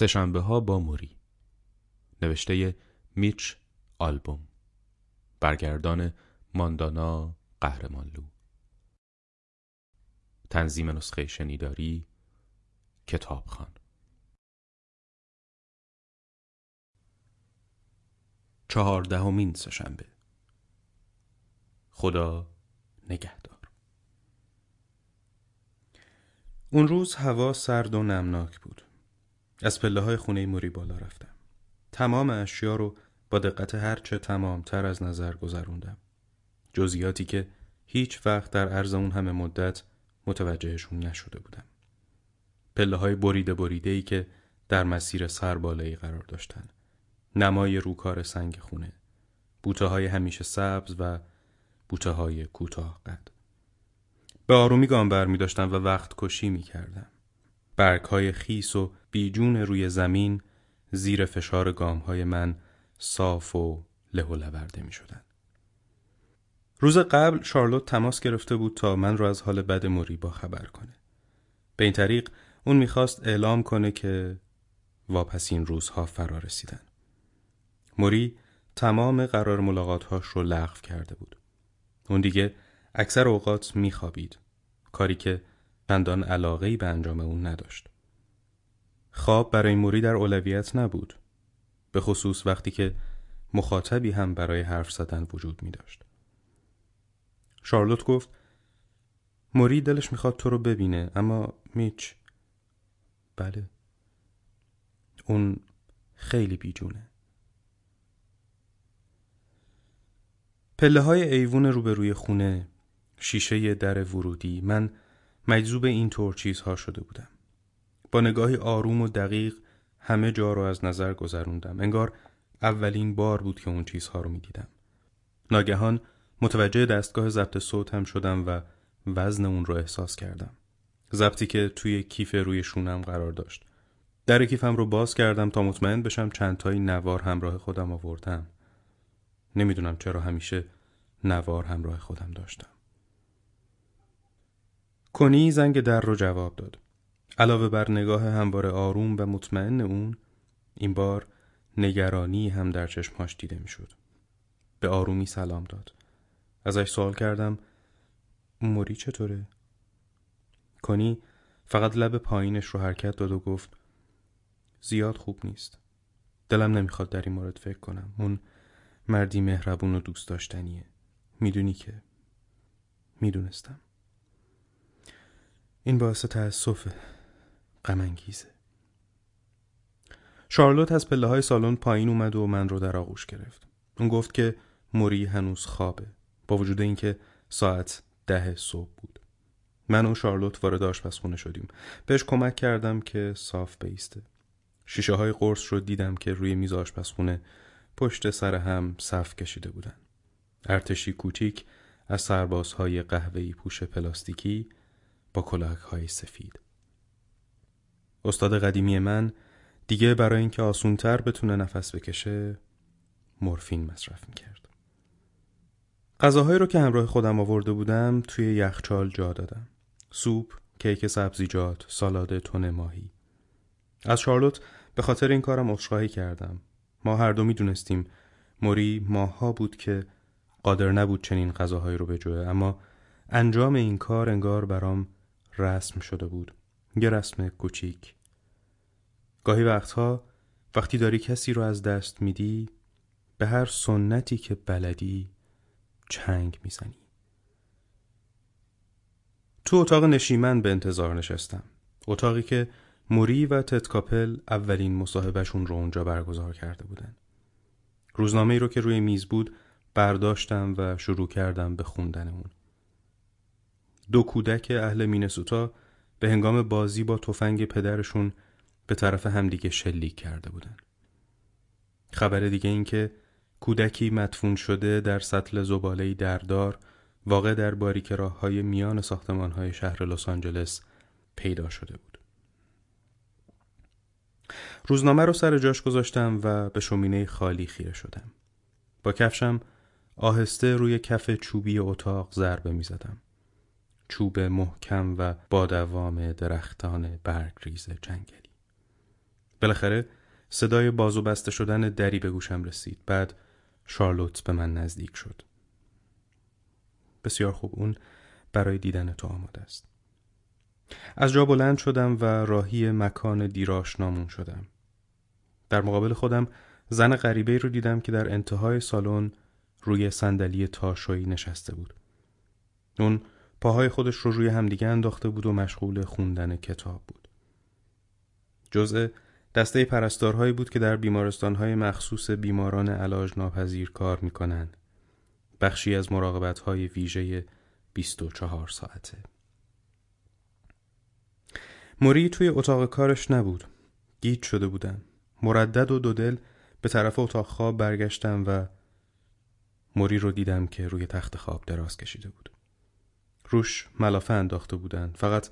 سهشنبه ها با موری. نوشته میچ آلبوم. برگردان ماندانا قهرمانلو. تنظیم نسخه شنیداری کتابخان چهاردهمین سهشنبه. خدا نگهدار. اون روز هوا سرد و نمناک بود. از پله های خونه موری بالا رفتم. تمام اشیا رو با دقت هرچه تمامتر از نظر گذروندم. جزئیاتی که هیچ وقت در عرض اون همه مدت متوجهشون نشده بودم. پله های بریده بریده ای که در مسیر سربالایی قرار داشتن. نمای روکار سنگ خونه. بوته های همیشه سبز و بوته های کوتاه قد. به آرومی گام بر می داشتم و وقت کشی می کردم برگ های خیس و بیجون روی زمین زیر فشار گام های من صاف و له و لورده می شدن. روز قبل شارلوت تماس گرفته بود تا من رو از حال بد موری با خبر کنه. به این طریق اون می‌خواست اعلام کنه که واپسین روزها فرا رسیدن. موری تمام قرار ملاقاتهاش رو لغو کرده بود. اون دیگه اکثر اوقات میخوابید. کاری که چندان علاقه به انجام اون نداشت. خواب برای موری در اولویت نبود. به خصوص وقتی که مخاطبی هم برای حرف زدن وجود می داشت. شارلوت گفت موری دلش می‌خواد تو رو ببینه اما میچ بله اون خیلی بیجونه پله های ایوون روبروی خونه شیشه در ورودی من مجذوب این طور چیزها شده بودم. با نگاهی آروم و دقیق همه جا رو از نظر گذروندم. انگار اولین بار بود که اون چیزها رو می‌دیدم. ناگهان متوجه دستگاه ضبط صوت هم شدم و وزن اون رو احساس کردم. ضبطی که توی کیف روی شونم قرار داشت. در کیفم رو باز کردم تا مطمئن بشم چند تایی نوار همراه خودم آوردم. نمی‌دونم چرا همیشه نوار همراه خودم داشتم. کنی زنگ در رو جواب داد. علاوه بر نگاه همواره آروم و مطمئن اون این بار نگرانی هم در چشمهاش دیده می‌شد. به آرومی سلام داد. ازش سوال کردم موری چطوره؟ کنی فقط لب پایینش رو حرکت داد و گفت زیاد خوب نیست. دلم نمی‌خواد در این مورد فکر کنم. اون مردی مهربون و دوست داشتنیه. می‌دونی که؟ می‌دونستم. این باعث تأسفه غمانگیزه. شارلوت از پله های سالن پایین اومد و من رو در آغوش گرفت. اون گفت که موری هنوز خوابه با وجود اینکه ساعت ده صبح بود. من و شارلوت وارد آشپزخونه شدیم. بهش کمک کردم که صاف بیسته. شیشه های قرص رو دیدم که روی میز آشپزخونه پشت سر هم صف کشیده بودن. ارتشی کوچیک از سربازهای قهوه‌ای پوش پلاستیکی با کلاهک های سفید. استاد قدیمی من دیگه برای اینکه آسونتر بتونه نفس بکشه مورفین مصرف می‌کرد. غذاهایی رو که همراه خودم آورده بودم توی یخچال جا دادم. سوپ، کیک سبزیجات، سالاد تون ماهی. از شارلوت به خاطر این کارم عذرخواهی کردم. ما هر دو می‌دونستیم موری ماها بود که قادر نبود چنین غذاهایی رو بجوه اما انجام این کار انگار برام رسم شده بود. یه رسم کوچیک. گاهی وقتها وقتی داری کسی رو از دست میدی به هر سنتی که بلدی چنگ می‌زنی. تو اتاق نشیمن به انتظار نشستم. اتاقی که موری و تتکاپل اولین مصاحبهشون رو اونجا برگزار کرده بودن. روزنامه ای رو که روی میز بود برداشتم و شروع کردم به خوندن اون. دو کودک اهل مینسوتا به هنگام بازی با تفنگ پدرشون به طرف همدیگه شلیک کرده بودن. خبر دیگه این که کودکی مدفون شده در سطل زباله دردار واقع در باریک راه های میان ساختمان های شهر لس آنجلس پیدا شده بود. روزنامه رو سر جاش گذاشتم و به شومینه خالی خیره شدم. با کفشم آهسته روی کف چوبی اتاق ضربه می زدم. چوب محکم و با دوام درختان برگریز جنگلی. بالاخره صدای بازو بسته شدن دری به گوشم رسید. بعد شارلوت به من نزدیک شد. بسیار خوب اون برای دیدن تو آماده است. از جا بلند شدم و راهی مکان دیراش نامون شدم. در مقابل خودم زن غریبه رو دیدم که در انتهای سالن روی صندلی تاشویی نشسته بود. اون پاهای خودش رو روی همدیگه انداخته بود و مشغول خوندن کتاب بود. جزء دسته پرستارهایی بود که در بیمارستانهای مخصوص بیماران علاج ناپذیر کار می‌کنن. بخشی از مراقبتهای ویژه 24 ساعته. موری توی اتاق کارش نبود. گیت شده بودم. مردد و دودل به طرف اتاق خواب برگشتم و موری رو دیدم که روی تخت خواب دراز کشیده بود. روش ملافه انداخته بودن. فقط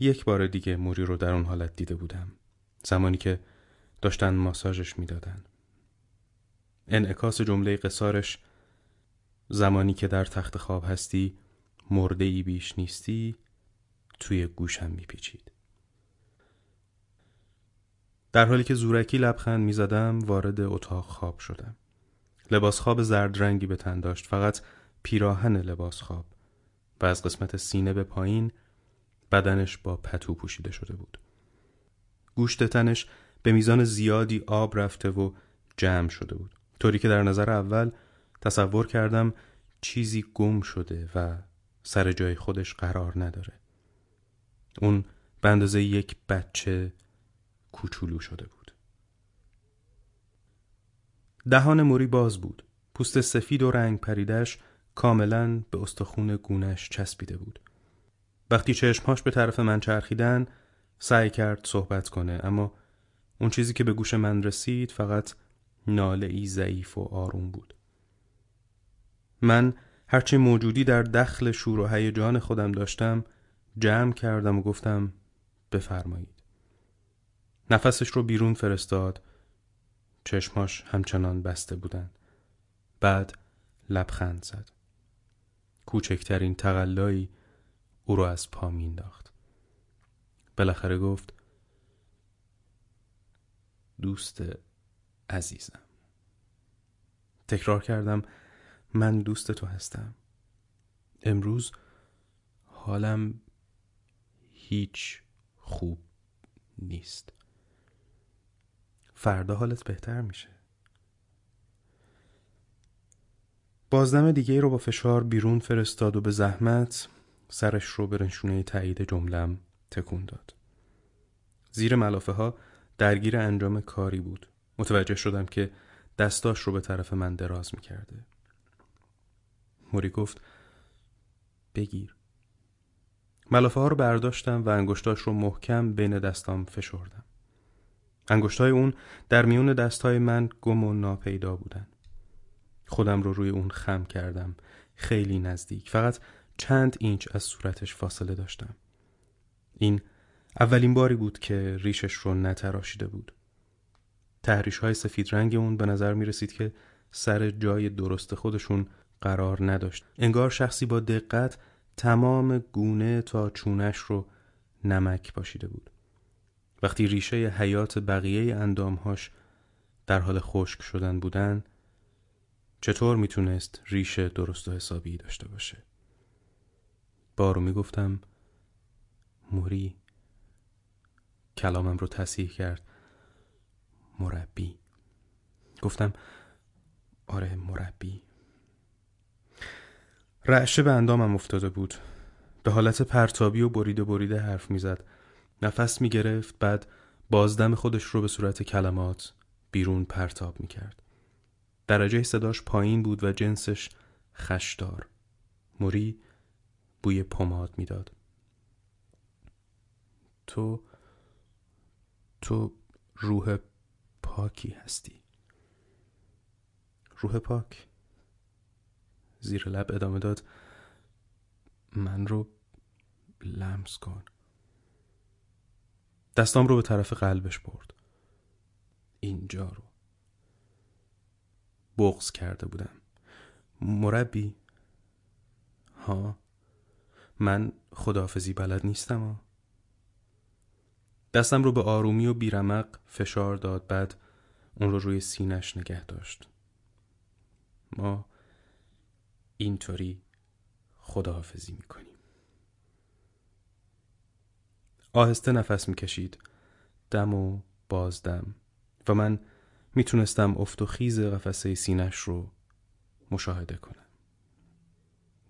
یک بار دیگه موری رو در اون حالت دیده بودم. زمانی که داشتن ماساژش می‌دادن. انعکاس جمله قصارش زمانی که در تخت خواب هستی مرده ای بیش نیستی توی گوشم میپیچید. در حالی که زورکی لبخند می‌زدم وارد اتاق خواب شدم. لباس خواب زرد رنگی به تن داشت فقط پیراهن لباس خواب و از قسمت سینه به پایین بدنش با پتو پوشیده شده بود. گوشت تنش به میزان زیادی آب رفته و جمع شده بود. طوری که در نظر اول تصور کردم چیزی گم شده و سر جای خودش قرار نداره. اون به اندازه یک بچه کوچولو شده بود. دهان موری باز بود. پوست سفید و رنگ پریدش کاملا به استخون گونش چسبیده بود. وقتی چشمهاش به طرف من چرخیدن سعی کرد صحبت کنه اما اون چیزی که به گوش من رسید فقط ناله ای ضعیف و آروم بود. من هرچه موجودی در دخل شور و هیجان خودم داشتم جمع کردم و گفتم بفرمایید. نفسش رو بیرون فرستاد چشماش همچنان بسته بودن بعد لبخند زد کوچکترین تقلایی او را از پا مینداخت بالاخره گفت دوست عزیزم. تکرار کردم من دوست تو هستم. امروز حالم هیچ خوب نیست. فردا حالت بهتر میشه. بازدم دیگه رو با فشار بیرون فرستاد و به زحمت سرش رو به تایید جملم تکون داد. زیر ملافه ها درگیر انجام کاری بود. متوجه شدم که دستاش رو به طرف من دراز می‌کرده. موری گفت بگیر. ملافه ها رو برداشتم و انگشتاش رو محکم بین دستام فشردم. انگشتای اون در میون دستای من گم و ناپیدا بودن. خودم رو روی اون خم کردم. خیلی نزدیک. فقط چند اینچ از صورتش فاصله داشتم. این اولین باری بود که ریشش رو نتراشیده بود. تحریش های سفید رنگ اون به نظر می رسید که سر جای درست خودشون قرار نداشت. انگار شخصی با دقت تمام گونه تا چونش رو نمک پاشیده بود. وقتی ریشه حیات بقیه اندامهاش در حال خشک شدن بودن چطور می‌تونست ریشه درست و حسابی داشته باشه؟ بارو می‌گفتم موری کلامم رو تصحیح کرد. مربی. گفتم آره مربی. رعشه به اندامم افتاده بود. به حالت پرتابی و بریده بریده حرف می‌زد. نفس می گرفت بعد بازدم خودش رو به صورت کلمات بیرون پرتاب می کرد. درجه صداش پایین بود و جنسش خشدار. موری بوی پماد می‌داد. تو تو روح پاکی هستی. روح پاک زیر لب ادامه داد من رو لمس کن دستام رو به طرف قلبش برد اینجا رو بغز کرده بودم. مربی؟ ها. من خداحافظی بلد نیستم ها. دستم رو به آرومی و بیرمق فشار داد بعد اون رو روی سینش نگه داشت. ما اینطوری خداحافظی می‌کنیم. آهسته نفس می‌کشید. دم و بازدم. و من می‌تونستم افت و خیز قفسه سینش رو مشاهده کنم.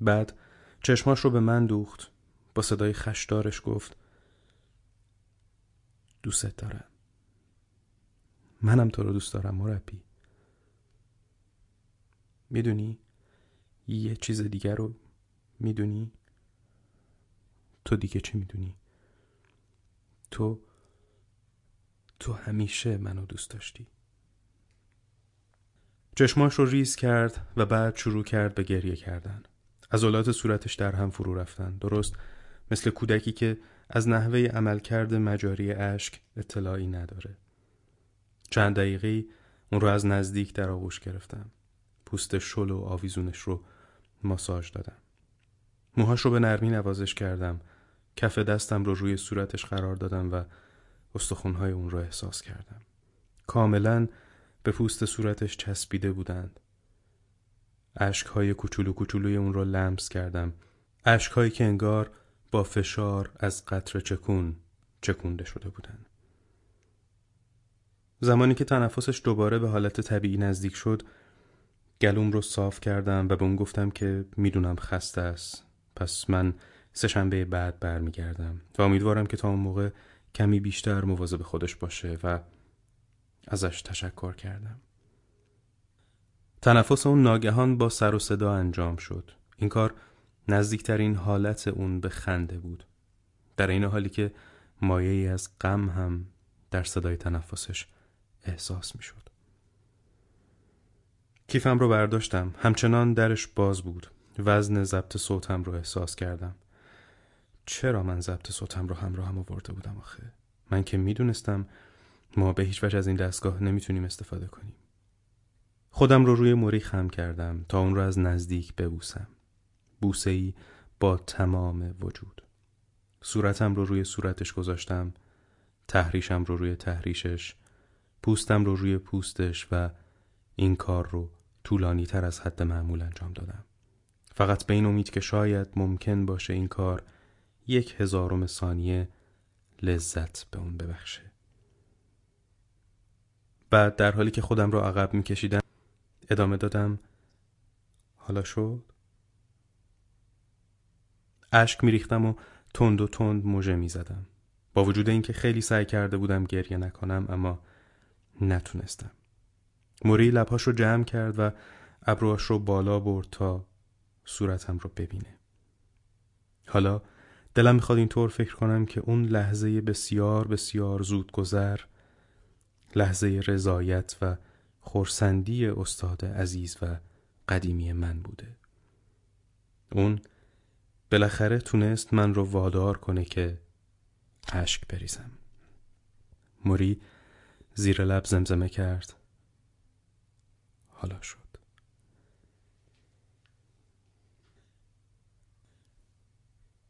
بعد چشماش رو به من دوخت. با صدای خشدارش گفت دوست دارم. منم تو رو دوست دارم مربی. می‌دونی یه چیز دیگر رو می‌دونی؟ تو دیگه چی می‌دونی؟ تو تو همیشه منو دوست داشتی. چشماش رو ریز کرد و بعد شروع کرد به گریه کردن. عضلات صورتش در هم فرو رفتن. درست مثل کودکی که از نحوه عملکرد مجاری اشک اطلاعی نداره. چند دقیقه اون رو از نزدیک در آغوش گرفتم. پوست شل و آویزونش رو ماساژ دادم. موهاش رو به نرمی نوازش کردم. کف دستم رو روی صورتش قرار دادم و استخونهای اون رو احساس کردم. کاملا به پوست صورتش چسبیده بودند. اشکهای کوچولو کوچولوی اون رو لمس کردم. اشکهایی که انگار با فشار از قطر چکون چکونده شده بودند. زمانی که تنفسش دوباره به حالت طبیعی نزدیک شد گلوم رو صاف کردم و به اون گفتم که می‌دونم خسته است. پس من سهشنبه بعد برمیگردم و امیدوارم که تا اون موقع کمی بیشتر مواظب خودش باشه و ازش تشکر کردم. تنفس اون ناگهان با سر و صدا انجام شد. این کار نزدیکترین حالت اون به خنده بود. در این حالی که مایه ای از غم هم در صدای تنفسش احساس می شد کیفم رو برداشتم. همچنان درش باز بود. وزن ضبط صوتم رو احساس کردم. چرا من ضبط صوتم رو همراه هم آورده بودم آخه؟ من که می‌دونستم ما به هیچ وجه از این دستگاه نمی‌تونیم استفاده کنیم. خودم رو روی موری خم کردم تا اون رو از نزدیک ببوسم. بوسه ای با تمام وجود. صورتم رو روی صورتش گذاشتم تحریشم رو روی تحریشش پوستم رو روی پوستش و این کار رو طولانی تر از حد معمول انجام دادم. فقط به این امید که شاید ممکن باشه این کار یک هزارم ثانیه لذت به اون ببخشه. بعد در حالی که خودم رو عقب میکشیدم ادامه دادم حالا شد؟ اشک میریختم و تند و تند موژه می‌زدم. با وجود اینکه خیلی سعی کرده بودم گریه نکنم اما نتونستم. موری لبهاش رو جمع کرد و ابروهاش رو بالا برد تا صورتم رو ببینه. حالا دلم می‌خواد اینطور فکر کنم که اون لحظه بسیار بسیار زود گذر لحظه رضایت و خورسندی استاد عزیز و قدیمی من بوده. اون بالاخره تونست من رو وادار کنه که اشک بریزم. موری زیر لب زمزمه کرد. حالا شد.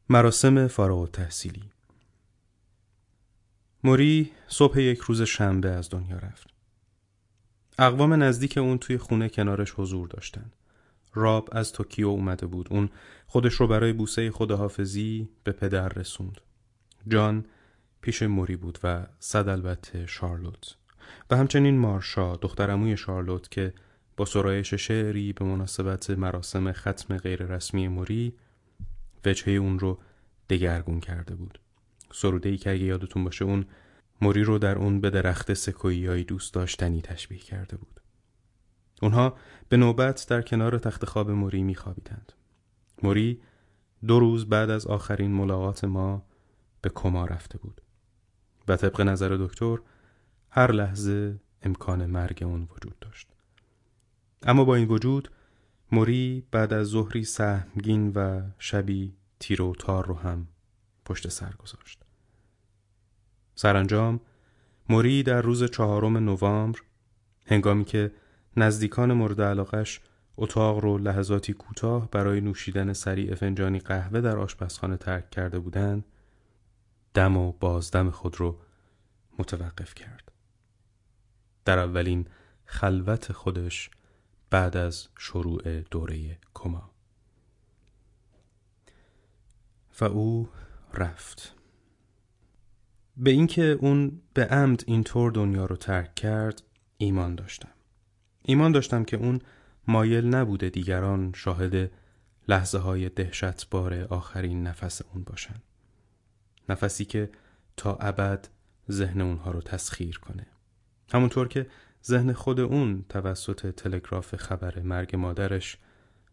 مراسم فارغ تحصیلی موری صبح یک روز شنبه از دنیا رفت. اقوام نزدیک اون توی خونه کنارش حضور داشتن. راب از توکیو اومده بود. اون خودش رو برای بوسه خداحافظی به پدر رسوند. جان پیش موری بود و صد البته شارلوت. و همچنین مارشا دخترموی شارلوت که با سرایش شعری به مناسبت مراسم ختم غیررسمی موری وجهه اون رو دگرگون کرده بود. سروده ای که اگه یادتون باشه اون موری رو در اون به درخت سکویایی دوست داشتنی تشبیه کرده بود. اونها به نوبت در کنار تخت خواب موری میخوابیدند. موری دو روز بعد از آخرین ملاقات ما به کما رفته بود و طبق نظر دکتر هر لحظه امکان مرگ اون وجود داشت. اما با این وجود موری بعد از ظهری سهمگین و شبی تیر و تار رو هم پشت سر گذاشت. سرانجام موری در روز چهارم نوامبر هنگامی که نزدیکان مورد علاقش اتاق رو لحظاتی کوتاه برای نوشیدن سریع فنجانی قهوه در آشپزخانه ترک کرده بودند دم و بازدم خود رو متوقف کرد. در اولین خلوت خودش بعد از شروع دوره کما. و او رفت. به اینکه اون به عمد اینطور دنیا رو ترک کرد ایمان داشتم. ایمان داشتم که اون مایل نبوده دیگران شاهد لحظه های دهشتبار آخرین نفس اون باشن. نفسی که تا ابد ذهن اونها رو تسخیر کنه. همونطور که ذهن خود اون توسط تلگراف خبر مرگ مادرش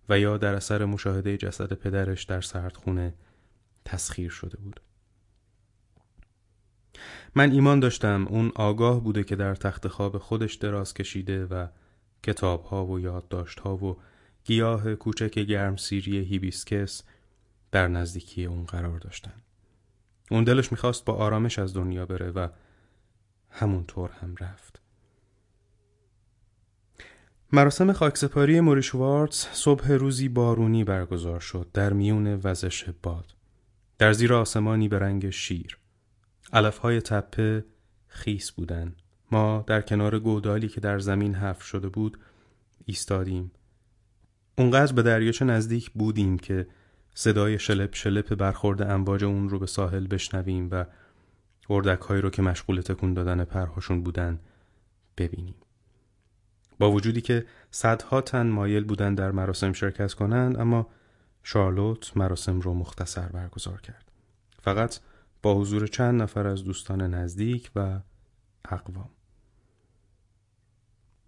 و یا در اثر مشاهده جسد پدرش در سردخونه تسخیر شده بود. من ایمان داشتم اون آگاه بوده که در تخت خواب خودش دراز کشیده و کتاب ها و یادداشت ها و گیاه کوچک گرم سیری هیبیسکس در نزدیکی اون قرار داشتن. اون دلش می‌خواست با آرامش از دنیا بره و همونطور هم رفت. مراسم خاکسپاری موریشوارتز صبح روزی بارونی برگزار شد در میون وزش باد. در زیر آسمانی به رنگ شیر. علفهای تپه خیس بودن. ما در کنار گودالی که در زمین حف شده بود ایستادیم. اونقدر به دریاچه نزدیک بودیم که صدای شلپ شلپ برخورد امواج اون رو به ساحل بشنویم و اردک هایی رو که مشغول تکون دادن پرهاشون بودن ببینیم. با وجودی که صدها تن مایل بودن در مراسم شرکت کنند اما شارلوت مراسم رو مختصر برگزار کرد. فقط با حضور چند نفر از دوستان نزدیک و اقوام.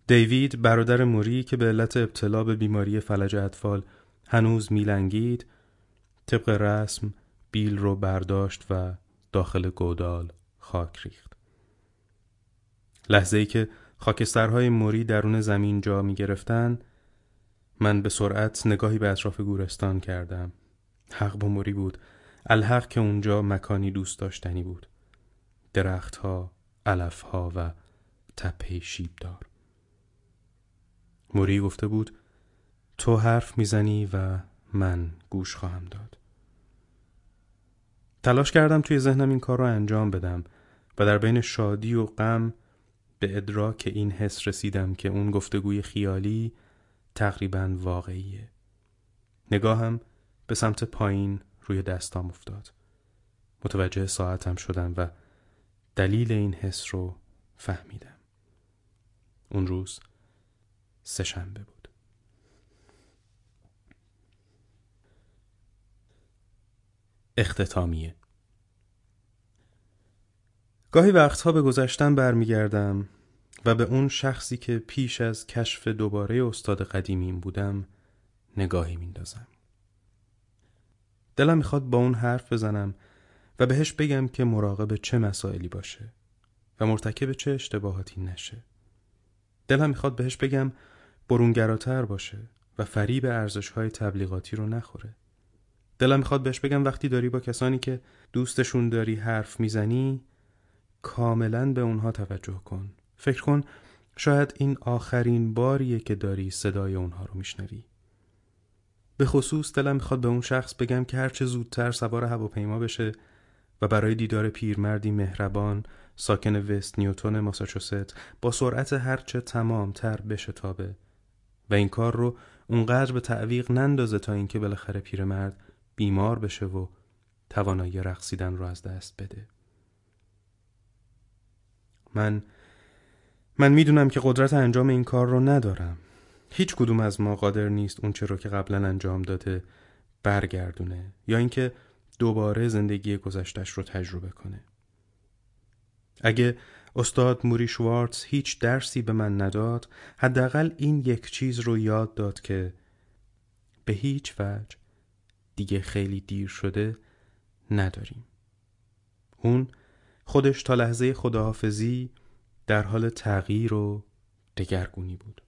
دیوید برادر موری که به علت ابتلا به بیماری فلج اطفال هنوز میلنگید طبق رسم بیل رو برداشت و داخل گودال خاک ریخت. لحظه ای که خاکسترهای موری درون زمین جا می گرفتن من به سرعت نگاهی به اطراف گورستان کردم. حق با موری بود. الحق که اونجا مکانی دوست داشتنی بود. درختها، علفها و تپه شیبدار. موری گفته بود تو حرف می‌زنی و من گوش خواهم داد. تلاش کردم توی ذهنم این کار رو انجام بدم و در بین شادی و غم به ادراک این حس رسیدم که اون گفتگوی خیالی تقریبا واقعیه. نگاهم به سمت پایین روی دستام افتاد. متوجه ساعتم شدم و دلیل این حس رو فهمیدم. اون روز سهشنبه بود. اختتامیه. گاهی وقتها به گذشتن برمیگردم و به اون شخصی که پیش از کشف دوباره استاد قدیمیم بودم نگاهی میندازم. دلم می‌خواد با اون حرف بزنم و بهش بگم که مراقب چه مسائلی باشه و مرتکب چه اشتباهاتی نشه. دلم می‌خواد بهش بگم برونگراتر باشه و فریب ارزش های تبلیغاتی رو نخوره. دلم می‌خواد بهش بگم وقتی داری با کسانی که دوستشون داری حرف می‌زنی کاملا به اونها توجه کن. فکر کن شاید این آخرین باریه که داری صدای اونها رو میشنوی. به خصوص دلم می‌خواد به اون شخص بگم که هرچه زودتر سوار هواپیما بشه و برای دیدار پیرمردی مهربان ساکن وست نیوتون ماساچوست با سرعت هرچه تمام تر بشه تابه و این کار رو اونقدر به تعویق نندازه تا اینکه بالاخره پیرمرد بیمار بشه و توانایی رقصیدن رو از دست بده. من من می‌دونم که قدرت انجام این کار رو ندارم. هیچ کدوم از ما قادر نیست اون رو که قبلا انجام داده برگردونه یا اینکه دوباره زندگی گذشتش رو تجربه کنه. اگه استاد موری شوارتز هیچ درسی به من نداد حداقل این یک چیز رو یاد داد که به هیچ وجه دیگه خیلی دیر شده نداریم. اون خودش تا لحظه خداحافظی در حال تغییر و دگرگونی بود.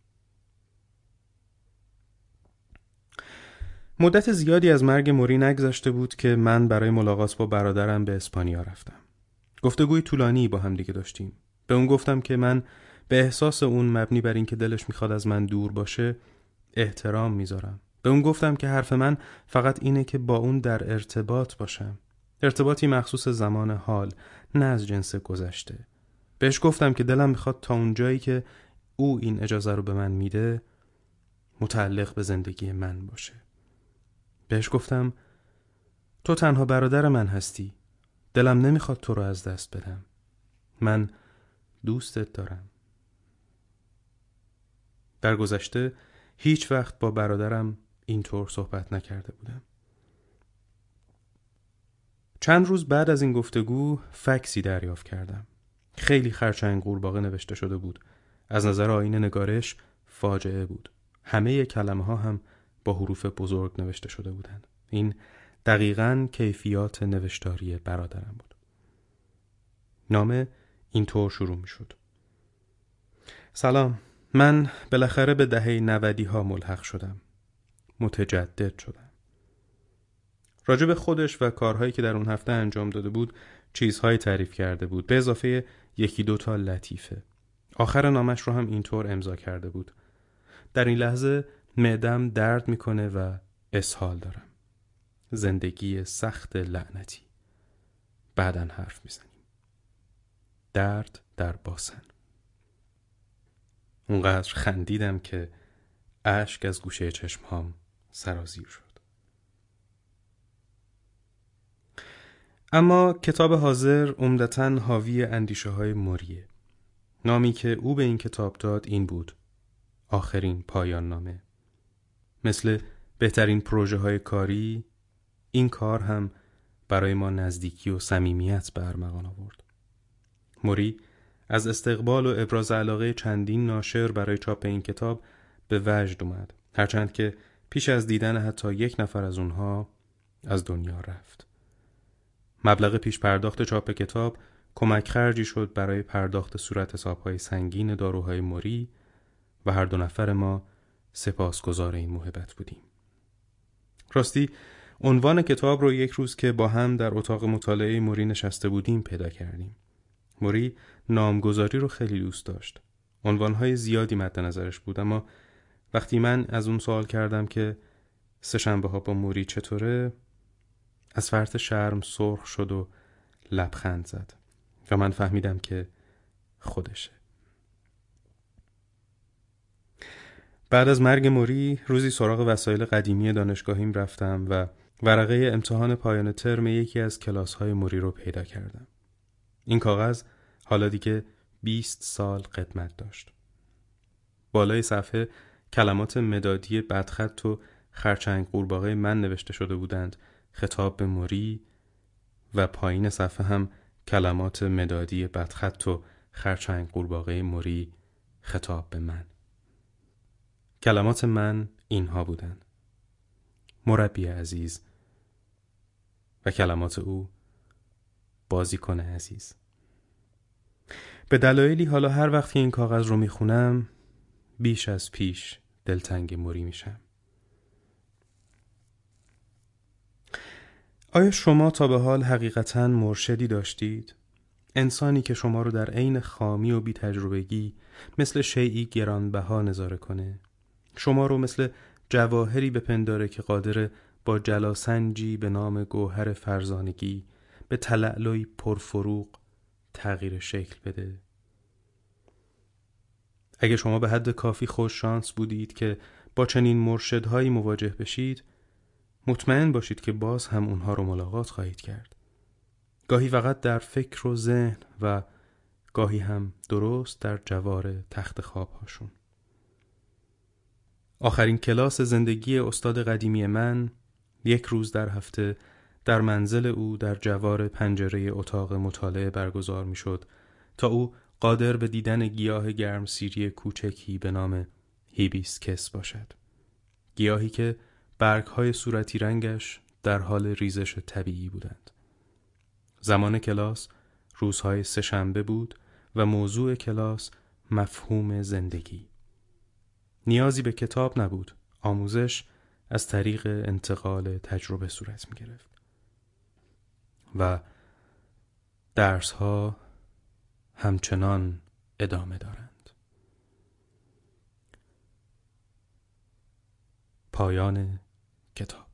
مدت زیادی از مرگ موری نگذشته بود که من برای ملاقات با برادرم به اسپانیا رفتم. گفتگوی طولانی با هم دیگه داشتیم. به اون گفتم که من به احساس اون مبنی بر اینکه دلش می‌خواد از من دور باشه احترام می‌ذارم. به اون گفتم که حرف من فقط اینه که با اون در ارتباط باشم. ارتباطی مخصوص زمان حال نه از جنس گذشته. بهش گفتم که دلم می‌خواد تا اونجایی که او این اجازه رو به من میده متعلق به زندگی من باشه. بهش گفتم تو تنها برادر من هستی. دلم نمی‌خواد تو رو از دست بدم. من دوستت دارم. در گذشته هیچ وقت با برادرم اینطور صحبت نکرده بودم. چند روز بعد از این گفتگو فکسی دریافت کردم. خیلی خرچنگ قورباغه نوشته شده بود. از نظر آین نگارش فاجعه بود. همه کلمه ها هم با حروف بزرگ نوشته شده بودند. این دقیقا کیفیات نوشتاری برادرم بود. نامه اینطور شروع می شد سلام. من بالاخره به دهه نودی ها ملحق شدم. متجدد شدم. راجب خودش و کارهایی که در اون هفته انجام داده بود چیزهایی تعریف کرده بود. به اضافه یکی دوتا لطیفه. آخر نامش رو هم اینطور امضا کرده بود. در این لحظه معدم درد می‌کنه و اسهال دارم. زندگی سخت لعنتی. بعدا حرف می‌زنیم. درد در باسن. اونقدر خندیدم که اشک از گوشه چشمهام سرازیر شد. اما کتاب حاضر عمدتا حاوی اندیشه های موریه. نامی که او به این کتاب داد این بود. آخرین پایان نامه مثل بهترین پروژه های کاری این کار هم برای ما نزدیکی و صمیمیت به ارمغان آورد. موری از استقبال و ابراز علاقه چندین ناشر برای چاپ این کتاب به وجد اومد هرچند که پیش از دیدن حتی یک نفر از اونها از دنیا رفت. مبلغ پیش پرداخت چاپ کتاب کمک خرجی شد برای پرداخت صورت حسابهای سنگین داروهای موری و هر دو نفر ما سپاسگزار این محبت بودیم. راستی عنوان کتاب رو یک روز که با هم در اتاق مطالعه موری نشسته بودیم پیدا کردیم. موری نامگذاری رو خیلی دوست داشت. عنوانهای زیادی مد نظرش بود اما وقتی من از اون سوال کردم که سه ها با موری چطوره از فرط شرم سرخ شد و لبخند زد و من فهمیدم که خودشه. بعد از مرگ موری روزی سراغ وسایل قدیمی دانشگاهیم رفتم و ورقه امتحان پایان ترم یکی از کلاس های موری رو پیدا کردم. این کاغذ حالا دیگه 20 سال قدمت داشت. بالای صفحه کلمات مدادی بدخط و خرچنگ قورباغه من نوشته شده بودند خطاب به موری و پایین صفحه هم کلمات مدادی بدخط و خرچنگ قورباغه موری خطاب به من کلمات من اینها بودند مربی عزیز و کلمات او بازیکن عزیز. به دلایلی حالا هر وقت این کاغذ رو می‌خونم بیش از پیش دلتنگ موری میشم. آیا شما تا به حال حقیقتا مرشدی داشتید؟ انسانی که شما رو در عین خامی و بی تجربگی مثل شیعی گرانبها نظاره کنه؟ شما رو مثل جواهری بپنداره که قادر با جلاسنجی به نام گوهر فرزانگی به تلعلوی پرفروغ تغییر شکل بده. اگه شما به حد کافی خوش شانس بودید که با چنین مرشدهایی مواجه بشید مطمئن باشید که باز هم اونها رو ملاقات خواهید کرد. گاهی فقط در فکر و ذهن و گاهی هم درست در جوار تخت خواب هاشون آخرین کلاس زندگی استاد قدیمی من یک روز در هفته در منزل او در جوار پنجره اتاق مطالعه برگزار می شد تا او قادر به دیدن گیاه گرم سیری کوچکی به نام هیبیسکس باشد. گیاهی که برگهای صورتی رنگش در حال ریزش طبیعی بودند. زمان کلاس روزهای سهشنبه بود و موضوع کلاس مفهوم زندگی. نیازی به کتاب نبود. آموزش از طریق انتقال تجربه صورت می گرفت. و درس ها همچنان ادامه دارند. پایان کتاب